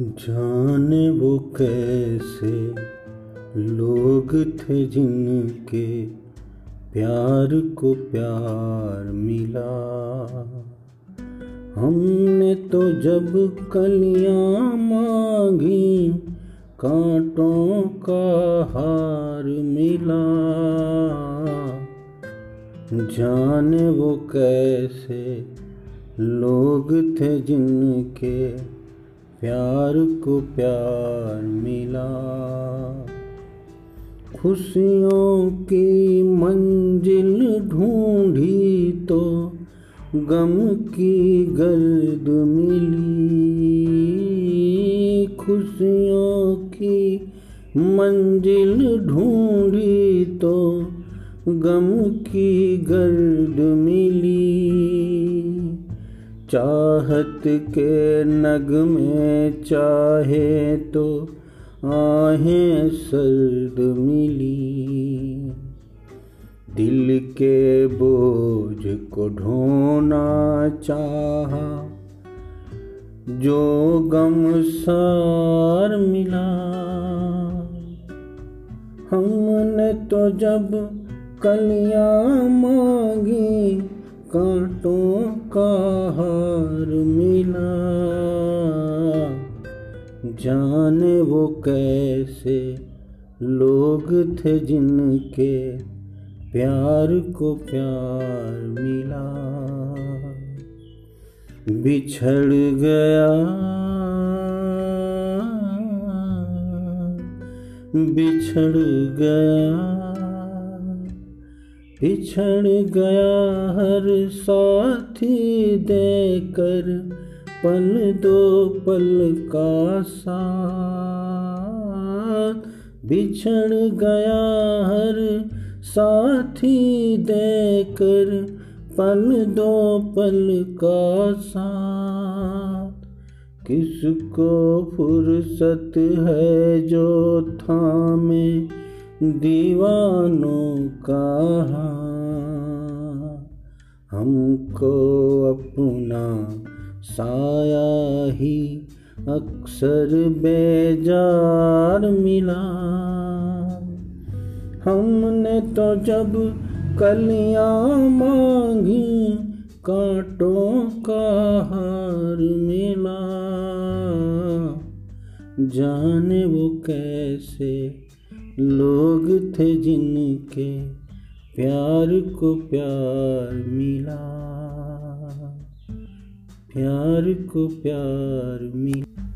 जाने वो कैसे लोग थे जिनके प्यार को प्यार मिला। हमने तो जब कलियाँ मांगी, कांटों का हार मिला। जाने वो कैसे लोग थे जिनके प्यार को प्यार मिला। खुशियों की मंजिल ढूंढी तो गम की गर्द मिली। खुशियों की मंजिल ढूंढी तो गम की गर्द मिली। चाहत के नग में चाहे तो आहें सर्द मिली। दिल के बोझ को ढोना चाहा, जो गम सार मिला। हमने तो जब कलियाँ मांगी कांटों का हार मिला। जाने वो कैसे लोग थे जिनके प्यार को प्यार मिला। बिछड़ गया बिछड़ गया। बिछड़ गया हर साथी देकर, पल दो पल का साथ। बिछड़ गया हर साथी देकर, पल दो पल का साथ। किसको फुर्सत है जो थामे दीवानों का हमको अपना साया ही अक्सर बेजार मिला। हमने तो जब कलियाँ मांगी, कांटों का हार मिला। जाने वो कैसे लोग थे जिनके प्यार को प्यार मिला। प्यार को प्यार मिला।